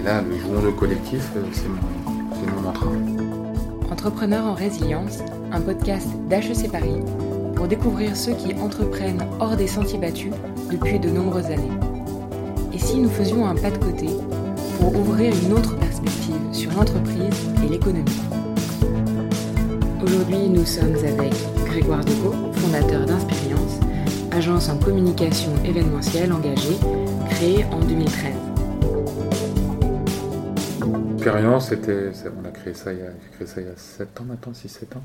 Et là, jouons le collectif, c'est mon, mon mantra. Entrepreneurs en résilience, un podcast d'HEC Paris pour découvrir ceux qui entreprennent hors des sentiers battus depuis de nombreuses années. Et si nous faisions un pas de côté pour ouvrir une autre perspective sur l'entreprise et l'économie? Aujourd'hui, nous sommes avec Grégoire Deco, fondateur d'Inspérience, agence en communication événementielle engagée, créée en 2013. Expérience, on a créé ça il y a, créé ça il y a 7 ans maintenant, 6-7 ans.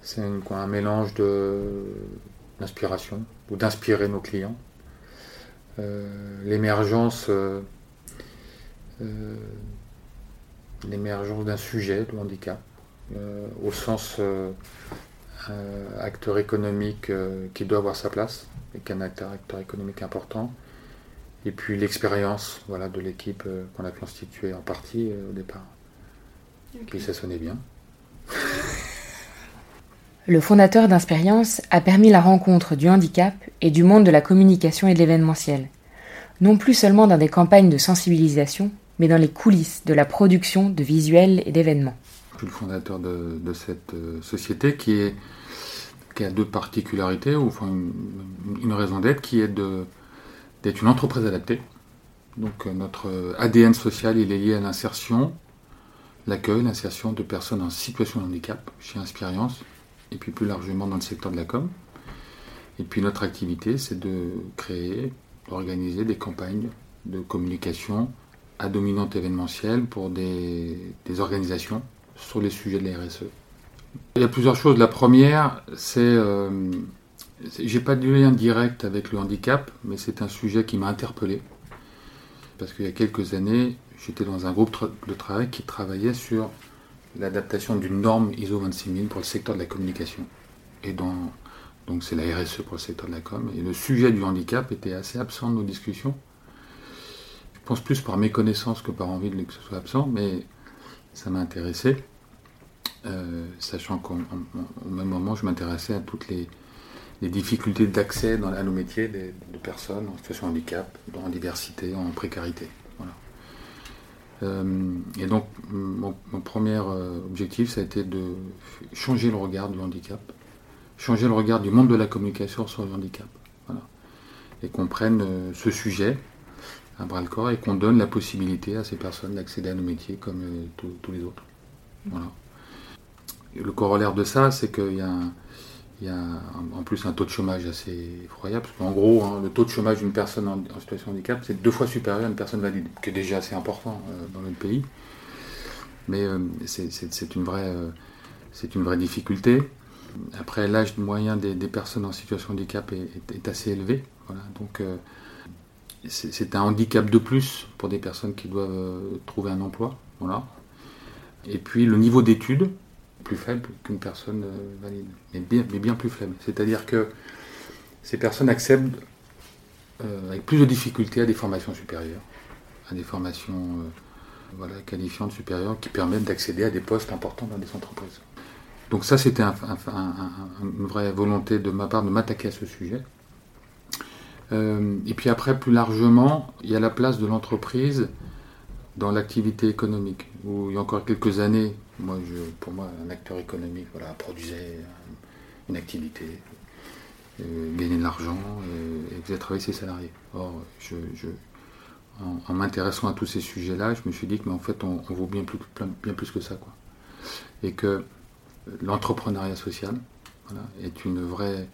C'est un mélange d'inspiration ou d'inspirer nos clients. Euh, l'émergence euh, euh, l'émergence d'un sujet, le handicap, au sens acteur économique qui doit avoir sa place et qui est un acteur, acteur économique important. Et puis l'expérience voilà, de l'équipe qu'on a constituée en partie au départ. Et Puis ça sonnait bien. Le fondateur d'Inspérience a permis la rencontre du handicap et du monde de la communication et de l'événementiel, non plus seulement dans des campagnes de sensibilisation, mais dans les coulisses de la production de visuels et d'événements. Je suis le fondateur de, cette euh, société qui, est, qui a deux particularités, ou enfin une, raison d'être, qui est d'être une entreprise adaptée. Donc euh, notre ADN social, il est lié à l'insertion, l'accueil, l'insertion de personnes en situation de handicap chez Inspérience et puis plus largement dans le secteur de la com. Et puis notre activité, c'est de créer, d'organiser des campagnes de communication à dominante événementielle pour des, organisations sur les sujets de la RSE. Il y a plusieurs choses. La première, c'est... Euh, j'ai pas de lien direct avec le handicap, mais c'est un sujet qui m'a interpellé. Parce qu'il y a quelques années, j'étais dans un groupe de travail qui travaillait sur l'adaptation d'une norme ISO 26000 pour le secteur de la communication. Et donc c'est la RSE pour le secteur de la com. Et le sujet du handicap était assez absent de nos discussions. Je pense plus par méconnaissance que par envie de que ce soit absent, mais ça m'a intéressé. Euh, sachant qu'au même moment, je m'intéressais à toutes les, difficultés d'accès à nos métiers de personnes en situation de handicap, en diversité, en précarité. Euh, et donc, mon, premier euh, objectif, ça a été de changer le regard du handicap, changer le regard du monde de la communication sur le handicap. Et qu'on prenne euh, ce sujet à bras le corps et qu'on donne la possibilité à ces personnes d'accéder à nos métiers comme tous les autres. le corollaire de ça, c'est qu'il y a un, il y a en plus un taux de chômage assez effroyable. En gros, hein, le taux de chômage d'une personne en, situation de handicap, c'est deux fois supérieur à une personne valide, qui est déjà assez important euh, dans notre pays. Mais euh, c'est une, vraie, euh, une vraie difficulté. Après, l'âge moyen des, personnes en situation de handicap est, assez élevé. donc, c'est un handicap de plus pour des personnes qui doivent trouver un emploi. Voilà. Et puis, le niveau d'études plus faible qu'une personne euh, valide, mais bien, mais bien plus faible. C'est-à-dire que ces personnes accèdent euh, avec plus de difficultés à des formations supérieures, à des formations euh, voilà, qualifiantes supérieures qui permettent d'accéder à des postes importants dans des entreprises. Donc ça, c'était une vraie volonté de ma part de m'attaquer à ce sujet. et puis après, plus largement, il y a la place de l'entreprise dans l'activité économique, où il y a encore quelques années, moi, je, pour moi, un acteur économique voilà, produisait une activité, euh, gagnait de l'argent et, faisait travailler ses salariés. Or, je, en, m'intéressant à tous ces sujets-là, je me suis dit que mais en fait, on, vaut bien plus, bien plus que ça. Quoi. Et que l'entrepreneuriat social est une vraie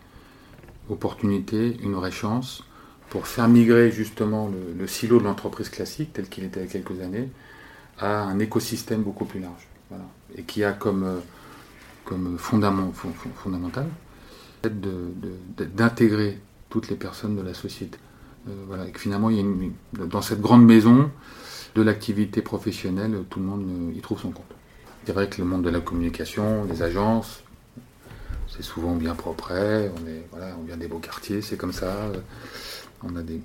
opportunité, une vraie chance pour faire migrer justement le, silo de l'entreprise classique, tel qu'il était il y a quelques années, à un écosystème beaucoup plus large et qui a comme, euh, comme fondamental d'intégrer toutes les personnes de la société. Euh, voilà, et que finalement, il y a dans cette grande maison de l'activité professionnelle, tout le monde euh, y trouve son compte. C'est vrai que le monde de la communication, les agences, c'est souvent bien propre, on, est, voilà, on vient des beaux quartiers, c'est comme ça, on, a des,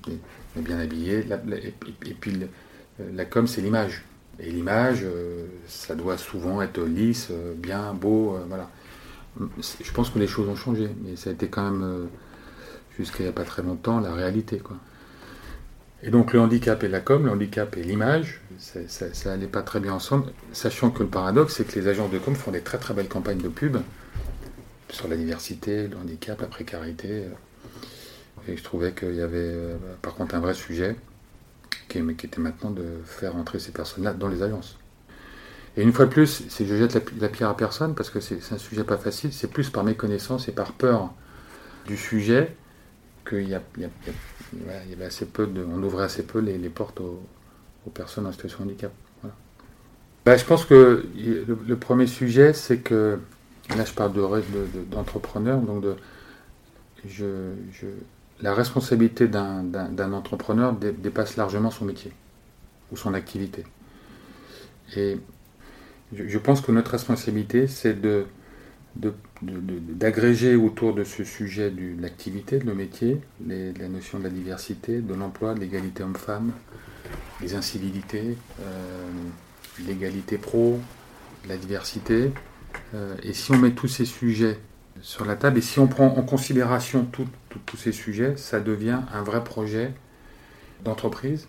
bien habillé, et, puis la com, c'est l'image. Et l'image, euh, ça doit souvent être lisse, euh, bien, beau, euh. Je pense que les choses ont changé, mais ça a été quand même, jusqu'à il n'y a pas très longtemps, la réalité. Et donc le handicap et la com, le handicap et l'image, ça n'allait pas très bien ensemble, sachant que le paradoxe, c'est que les agences de com font des très très belles campagnes de pub sur la diversité, le handicap, la précarité. Et je trouvais qu'il y avait euh, par contre un vrai sujet, qui, était maintenant de faire entrer ces personnes-là dans les agences. Et une fois de plus, c'est je jette la, pierre à personne parce que c'est un sujet pas facile, c'est plus par méconnaissance et par peur du sujet qu'il y, a, assez peu de, on ouvrait assez peu les, portes aux, personnes en situation de handicap. Bah, je pense que le, premier sujet, c'est que là je parle d'entrepreneur, de, donc de, je, la responsabilité d'un entrepreneur dépasse largement son métier ou son activité. Et je, pense que notre responsabilité, c'est de, d'agréger autour de ce sujet de l'activité, de le métier, la notion de la diversité, de l'emploi, de l'égalité homme-femme, les incivilités, euh, l'égalité pro, la diversité. Euh, et si on met tous ces sujets sur la table et si on prend en considération tous ces sujets, ça devient un vrai projet d'entreprise.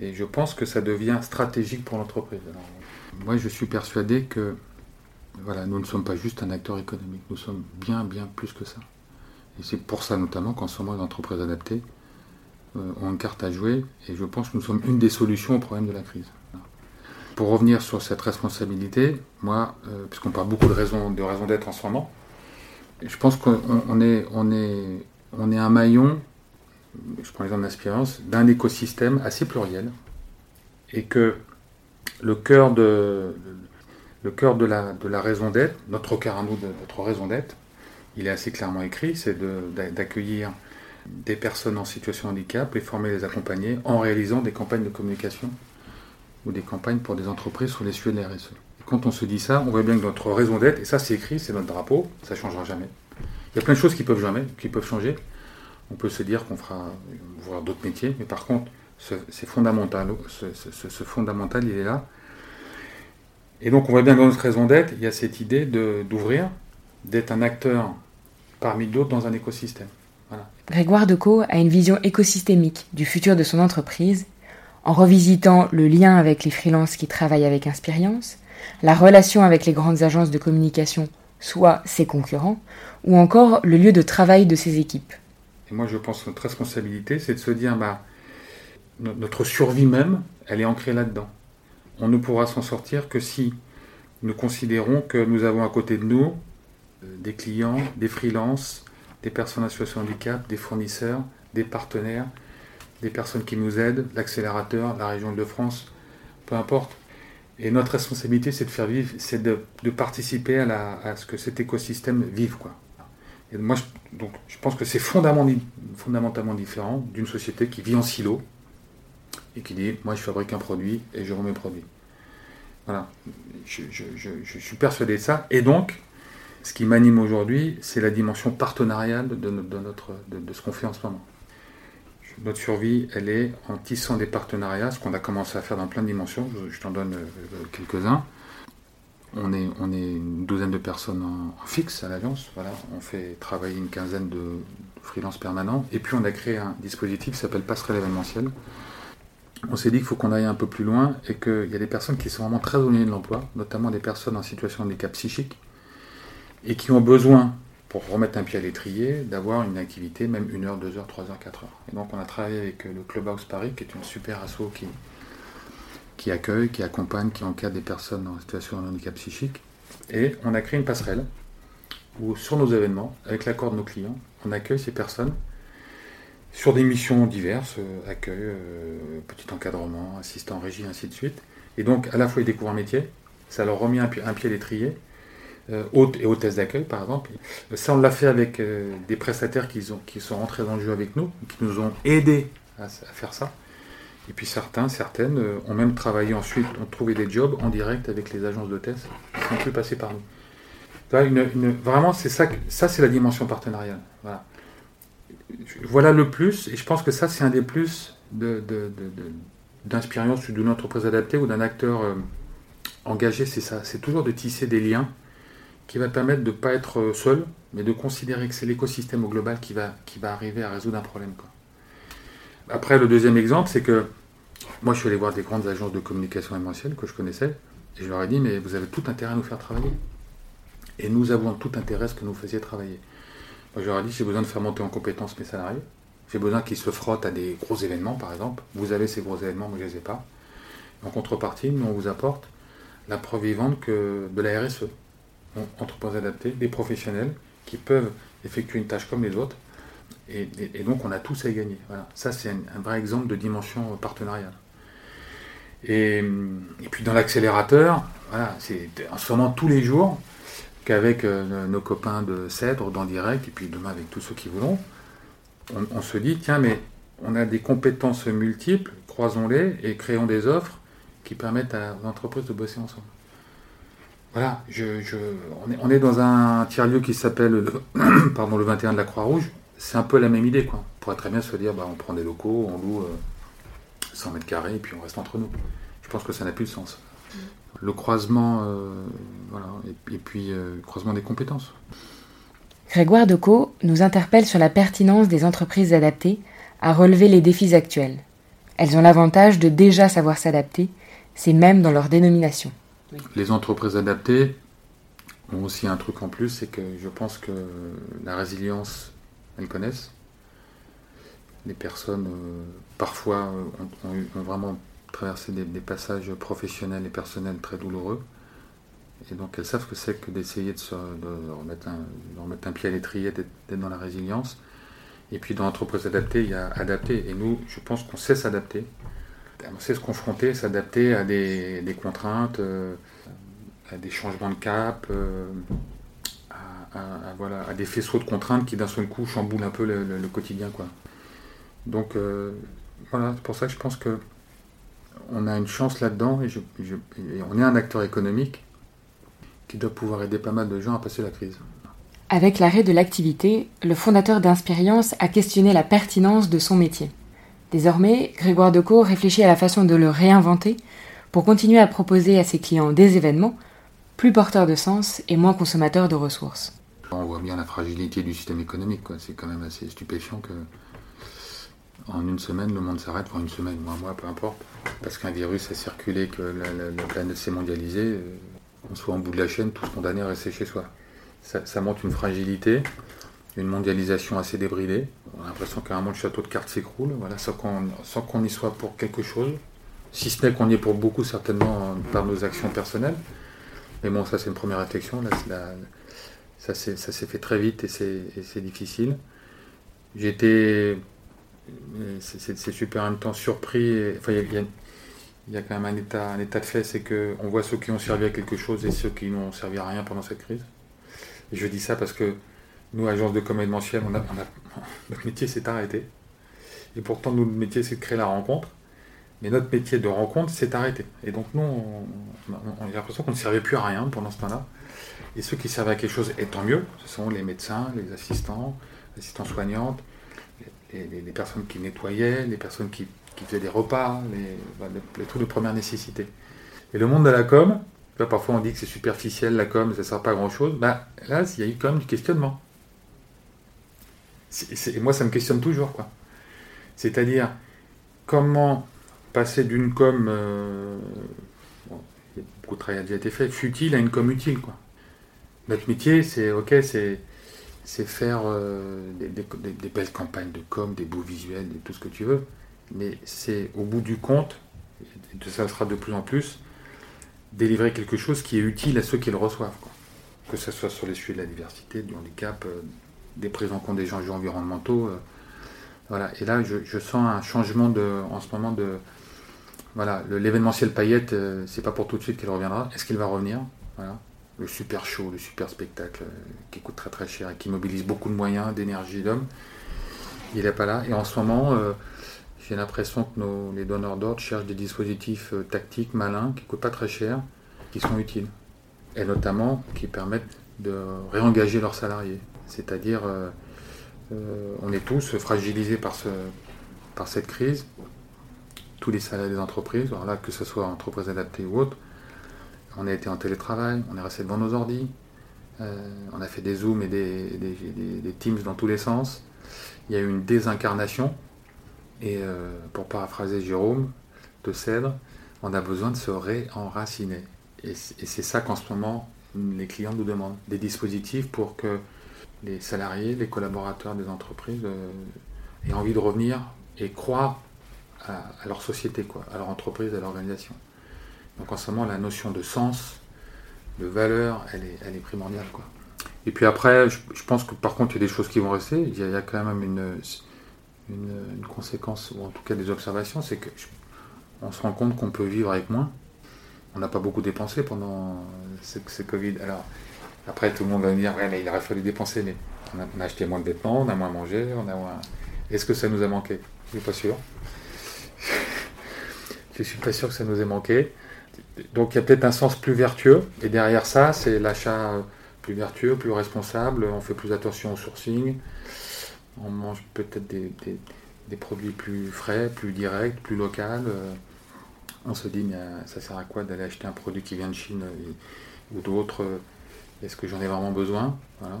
Et je pense que ça devient stratégique pour l'entreprise. Moi, je suis persuadé que voilà, nous ne sommes pas juste un acteur économique, nous sommes bien, bien plus que ça. Et c'est pour ça notamment qu'en ce moment, les entreprises adaptées euh, ont une carte à jouer, et je pense que nous sommes une des solutions au problème de la crise. Pour revenir sur cette responsabilité, moi, euh, puisqu'on parle beaucoup de raisons de raison d'être en ce moment, je pense qu'on est, on est, on est un maillon, je prends l'exemple d'Inspirance, d'un écosystème assez pluriel, et que le cœur de, la raison d'être, notre cœur à nous, de notre raison d'être, il est assez clairement écrit, c'est d'accueillir des personnes en situation de handicap, les former, les accompagner en réalisant des campagnes de communication ou des campagnes pour des entreprises sur les sujets de la RSE. Quand on se dit ça, on voit bien que notre raison d'être, et ça c'est écrit, c'est notre drapeau, ça ne changera jamais. Y a plein de choses qui peuvent jamais, qui peuvent changer. On peut se dire qu'on fera voir d'autres métiers, mais par contre, c'est fondamental. Ce, fondamental, il est là. Et donc, on voit bien dans notre raison d'être, il y a cette idée d'ouvrir, d'être un acteur parmi d'autres dans un écosystème. Grégoire Decaux a une vision écosystémique du futur de son entreprise en revisitant le lien avec les freelances qui travaillent avec Inspirience, la relation avec les grandes agences de communication, soit ses concurrents, ou encore le lieu de travail de ses équipes. Et moi, je pense que notre responsabilité, c'est de se dire, bah, notre survie même, elle est ancrée là-dedans. On ne pourra s'en sortir que si nous considérons que nous avons à côté de nous euh, des clients, des freelances, des personnes en situation de handicap, des fournisseurs, des partenaires, des personnes qui nous aident, l'accélérateur, la région de France, peu importe. Et notre responsabilité, c'est de faire vivre, c'est de, participer à, ce que cet écosystème vive. Moi, je, donc, je pense que c'est fondamentalement différent d'une société qui vit en silo et qui dit Moi, je fabrique un produit et je remets le produit. Voilà. Je, suis persuadé de ça. Et donc, ce qui m'anime aujourd'hui, c'est la dimension partenariale de, notre, de ce qu'on fait en ce moment notre survie, elle est en tissant des partenariats, ce qu'on a commencé à faire dans plein de dimensions. Je, t'en donne euh, quelques-uns. On est, une douzaine de personnes en, fixe à l'agence. Voilà. On fait travailler une quinzaine de freelance permanents. Et puis on a créé un dispositif qui s'appelle Passerelle événementielle. On s'est dit qu'il faut qu'on aille un peu plus loin et qu'il y a des personnes qui sont vraiment très éloignées de l'emploi, notamment des personnes en situation de handicap psychique, et qui ont besoin pour remettre un pied à l'étrier, d'avoir une activité, même une heure, deux heures, trois heures, quatre heures. Et donc on a travaillé avec euh, le Clubhouse Paris, qui est une super asso qui, accueille, qui accompagne, qui encadre des personnes en situation de handicap psychique. Et on a créé une passerelle où sur nos événements, avec l'accord de nos clients, on accueille ces personnes sur des missions diverses, euh, accueil, euh, petit encadrement, assistant régie, ainsi de suite. Et donc à la fois ils découvrent un métier, ça leur remet un pied, à l'étrier, hôtes et hôtesses d'accueil, par exemple. Ça, on l'a fait avec euh, des prestataires qui, ont, qui sont rentrés dans le jeu avec nous, qui nous ont aidés à, faire ça. Et puis certains, certaines euh, ont même travaillé ensuite, ont trouvé des jobs en direct avec les agences d'hôtesses qui sont plus passées par nous. vraiment, c'est ça, ça c'est la dimension partenariale. Voilà. le plus, et je pense que ça, c'est un des plus d'inspiration d'une entreprise adaptée ou d'un acteur engagé, c'est ça. C'est toujours de tisser des liens qui va permettre de ne pas être euh, seul, mais de considérer que c'est l'écosystème au global qui va, qui va arriver à résoudre un problème. Quoi. Après, le deuxième exemple, c'est que moi, je suis allé voir des grandes agences de communication événementielle que je connaissais, et je leur ai dit, mais vous avez tout intérêt à nous faire travailler. Et nous avons tout intérêt à ce que nous faisiez travailler. Moi, je leur ai dit, j'ai besoin de faire monter en compétence mes salariés. J'ai besoin qu'ils se frottent à des gros événements, par exemple. Vous avez ces gros événements, moi je ne les ai pas. En contrepartie, nous, on vous apporte la preuve vivante que de la RSE, entreprise adaptée, des professionnels qui peuvent effectuer une tâche comme les autres. Et, donc, on a tous à gagner. Ça, c'est un, vrai exemple de dimension partenariale. Et, puis, dans l'accélérateur, c'est en ce moment tous les jours qu'avec euh, nos copains de Cèdre, dans Direct, et puis demain avec tous ceux qui voudront, on, se dit, tiens, mais on a des compétences multiples, croisons-les et créons des offres qui permettent à l'entreprise de bosser ensemble. Voilà, on, est, dans un tiers-lieu qui s'appelle le, pardon, le 21 de la Croix-Rouge. C'est un peu la même idée. Quoi. On pourrait très bien se dire, bah, on prend des locaux, on loue 100 euh, mètres carrés et puis on reste entre nous. Je pense que ça n'a plus de sens. Le croisement, euh, voilà, et, puis euh, le croisement des compétences. Grégoire Decaux nous interpelle sur la pertinence des entreprises adaptées à relever les défis actuels. Elles ont l'avantage de déjà savoir s'adapter, c'est même dans leur dénomination. Les entreprises adaptées ont aussi un truc en plus, c'est que je pense que la résilience, elles connaissent. Les personnes, euh, parfois, ont, vraiment traversé des, passages professionnels et personnels très douloureux. Et donc elles savent que c'est que d'essayer de, remettre, un, pied à l'étrier, d'être dans la résilience. Et puis dans l'entreprise adaptée, il y a adapter. Et nous, je pense qu'on sait s'adapter. Sait se confronter, s'adapter à des, contraintes, euh, à des changements de cap, euh, à, voilà, à des faisceaux de contraintes qui d'un seul coup chamboulent un peu le, quotidien. Quoi. Donc euh, voilà, c'est pour ça que je pense que on a une chance là-dedans et on est un acteur économique qui doit pouvoir aider pas mal de gens à passer la crise. Avec l'arrêt de l'activité, le fondateur d'Inspirience a questionné la pertinence de son métier. Désormais, Grégoire Decaux réfléchit à la façon de le réinventer pour continuer à proposer à ses clients des événements plus porteurs de sens et moins consommateurs de ressources. On voit bien la fragilité du système économique. C'est quand même assez stupéfiant que en une semaine, le monde s'arrête, enfin une semaine, ou un mois, peu importe, parce qu'un virus a circulé, que la planète s'est mondialisée. Euh, on soit en bout de la chaîne, tous condamnés à rester chez soi. Ça, montre une fragilité, une mondialisation assez débridée. On a l'impression moment le château de cartes s'écroule, voilà, sans qu'on y soit pour quelque chose. Si ce n'est qu'on y est pour beaucoup, certainement, par nos actions personnelles. Mais bon, ça c'est une première réflexion. Là, ça s'est fait très vite et c'est difficile. J'ai été, c'est super en même temps surpris. enfin, il y a, quand même un état, un état de fait, c'est qu'on voit ceux qui ont servi à quelque chose et ceux qui n'ont servi à rien pendant cette crise. Je dis ça parce que nous, agence de com notre métier s'est arrêté. Et pourtant, notre métier, c'est de créer la rencontre. Mais notre métier de rencontre s'est arrêté. Et donc, nous, on, a l'impression qu'on ne servait plus à rien pendant ce temps-là. Et ceux qui servaient à quelque chose, et tant mieux, ce sont les médecins, les assistants, les assistants soignantes, les personnes qui nettoyaient, les personnes qui faisait des repas, bah, les, trucs de première nécessité. Et le monde de la com, parfois on dit que c'est superficiel la com, ça ne sert pas à grand chose. Bah, là, il y a eu quand même du questionnement. Moi, ça me questionne toujours. quoi. C'est-à-dire, comment passer d'une com. Euh, beaucoup de travail a déjà été fait, futile à une com utile. Quoi. Notre métier, c'est ok, c'est c'est faire euh, des, belles campagnes de com, des beaux visuels, tout ce que tu veux mais c'est au bout du compte, et ça sera de plus en plus, délivrer quelque chose qui est utile à ceux qui le reçoivent. Que ce soit sur les sujets de la diversité, du handicap, euh, des prises en compte des enjeux environnementaux. Euh, voilà. Et là, je, sens un changement de, en ce moment de. Voilà, l'événementiel paillette, euh, c'est pas pour tout de suite qu'il reviendra. Est-ce qu'il va revenir? Voilà. Le super show, le super spectacle qui coûte très très cher et qui mobilise beaucoup de moyens, d'énergie, d'hommes, il n'est pas là. Et en ce moment, j'ai l'impression que nos, les donneurs d'ordre cherchent des dispositifs euh, tactiques malins qui ne coûtent pas très cher, qui sont utiles. Et notamment qui permettent de réengager leurs salariés. C'est-à-dire, euh, euh, on est tous fragilisés par, ce, par cette crise, tous les salariés des entreprises, alors là, que ce soit entreprises adaptées ou autres. On a été en télétravail, on est resté devant nos ordis, on a fait des Zooms et des, des Teams dans tous les sens. Il y a eu une désincarnation Et pour paraphraser Jérôme de Cèdre, on a besoin de se réenraciner. Et c'est ça qu'en ce moment, les clients nous demandent. Des dispositifs pour que les salariés, les collaborateurs des entreprises aient envie de revenir et croire à, leur société, quoi, à leur entreprise, à l'organisation. Donc en ce moment, la notion de sens, de valeur, elle est, primordiale. Quoi. Et puis après, je, pense que par contre, il y a des choses qui vont rester. Il y a, quand même une, une, conséquence, ou en tout cas des observations, c'est qu'on se rend compte qu'on peut vivre avec moins. On n'a pas beaucoup dépensé pendant ce, Covid. Alors, après, tout le monde va me dire, ouais, mais il aurait fallu dépenser, mais on a, acheté moins de vêtements, on a moins mangé, on a moins... Est-ce que ça nous a manqué? Je ne suis pas sûr. je ne suis pas sûr que ça nous ait manqué. Donc il y a peut-être un sens plus vertueux. Et derrière ça, c'est l'achat plus vertueux, plus responsable. On fait plus attention au sourcing. On mange peut-être des, produits plus frais, plus directs, plus locaux. On se dit, mais ça sert à quoi d'aller acheter un produit qui vient de Chine ou d'autres Est-ce que j'en ai vraiment besoin voilà.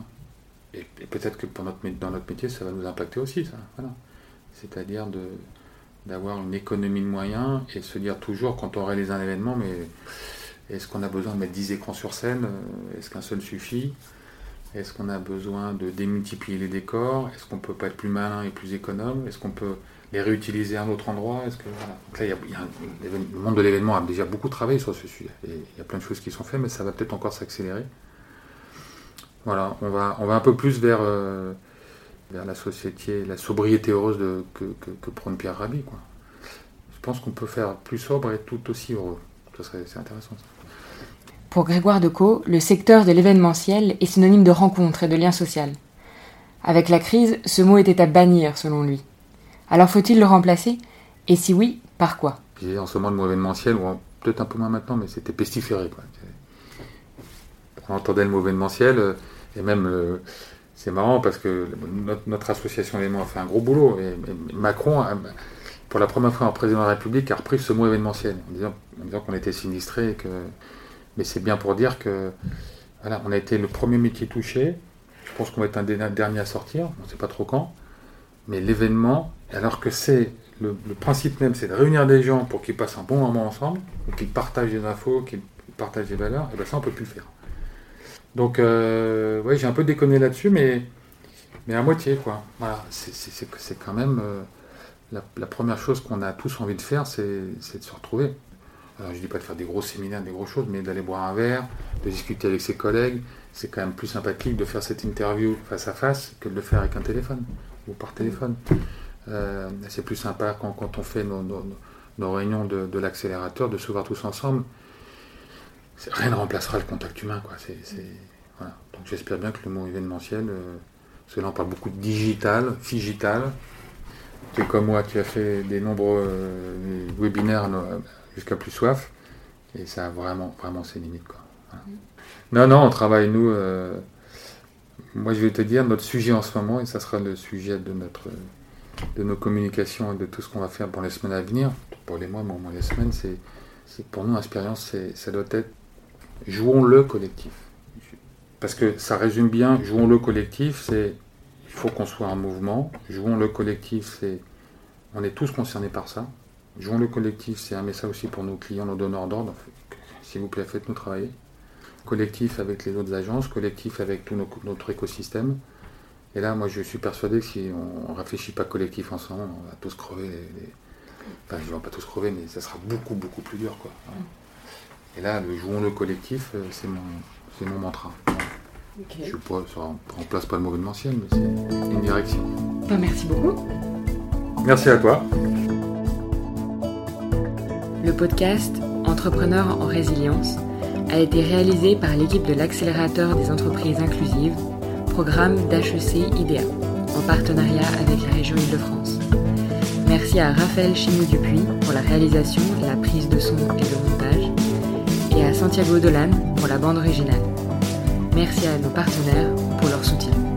Et, peut-être que pour notre, dans notre métier, ça va nous impacter aussi. Ça. Voilà. C'est-à-dire de, d'avoir une économie de moyens et se dire toujours quand on réalise un événement, mais est-ce qu'on a besoin de mettre 10 écrans sur scène Est-ce qu'un seul suffit? Est-ce qu'on a besoin de démultiplier les décors? Est-ce qu'on peut pas être plus malin et plus économe? Est-ce qu'on peut les réutiliser à un autre endroit? Est-ce que Donc là, y a, le monde de l'événement a déjà beaucoup travaillé sur ce sujet. Et il y a plein de choses qui sont faites, mais ça va peut-être encore s'accélérer. Voilà, on va, on va un peu plus vers euh, vers la société, la sobriété heureuse de, que, que, prône Pierre Rabhi. Quoi. Je pense qu'on peut faire plus sobre et tout aussi heureux. Ça serait, c'est intéressant. Pour Grégoire Decaux, le secteur de l'événementiel est synonyme de rencontre et de lien social. Avec la crise, ce mot était à bannir selon lui. Alors faut-il le remplacer? Et si oui, par quoi? En ce moment, le mot événementiel, ou peut-être un peu moins maintenant, mais c'était pestiféré. Quoi. On entendait le mot événementiel, euh, et même euh, c'est marrant parce que notre, association événement a fait un gros boulot. Et, Macron, pour la première fois en président de la République, a repris ce mot événementiel en disant, qu'on était sinistré. Que... Mais c'est bien pour dire que voilà, on a été le premier métier touché. Je pense qu'on va être un des derniers à sortir. On ne sait pas trop quand. Mais l'événement, alors que c'est le, principe même, c'est de réunir des gens pour qu'ils passent un bon moment ensemble, qu'ils partagent des infos, qu'ils partagent des valeurs, et bien ça, on ne peut plus le faire. Donc, euh, ouais, j'ai un peu déconné là-dessus, mais, mais à moitié, quoi. Voilà, c'est quand même euh, la, première chose qu'on a tous envie de faire, c'est de se retrouver. Alors, je dis pas de faire des gros séminaires, des grosses choses, mais d'aller boire un verre, de discuter avec ses collègues. C'est quand même plus sympathique de faire cette interview face à face que de le faire avec un téléphone ou par téléphone. Euh, c'est plus sympa quand, on fait nos, nos, réunions de l'accélérateur, de se voir tous ensemble rien ne remplacera le contact humain. Quoi. Donc j'espère bien que le mot événementiel, euh, parce que là on parle beaucoup de digital, figital. Tu es comme moi, tu as fait des nombreux euh, webinaires euh, jusqu'à plus soif, et ça a vraiment, vraiment ses limites. Quoi. Mm. Non, non, on travaille, nous. moi je vais te dire, notre sujet en ce moment, et ça sera le sujet de notre de nos communications et de tout ce qu'on va faire pour les semaines à venir, pour les mois, mais au moins les semaines, c'est, pour nous, l'expérience, ça doit être jouons-le collectif. Parce que ça résume bien, jouons-le collectif, c'est il faut qu'on soit un mouvement. Jouons-le collectif, c'est on est tous concernés par ça. Jouons-le collectif, c'est un message aussi pour nos clients, nos donneurs d'ordre. S'il vous plaît, faites-nous travailler. Collectif avec les autres agences, collectif avec tout notre écosystème. Et là, moi, je suis persuadé que si on ne réfléchit pas collectif ensemble, on va tous crever. Enfin, je ne vais pas tous crever, mais ça sera beaucoup, beaucoup plus dur. Quoi. Et là, le jouons le collectif, euh, c'est mon, c'est mon mantra. Je ne remplace pas le mot événementiel, mais c'est une direction. Bah, merci beaucoup. Merci à toi. Le podcast Entrepreneurs en résilience a été réalisé par l'équipe de l'accélérateur des entreprises inclusives, programme d'HEC IDEA, en partenariat avec la région Île-de-France. Merci à Raphaël Chimou-Dupuis pour la réalisation, la prise de son et le montage et à Santiago Dolan pour la bande originale. Merci à nos partenaires pour leur soutien.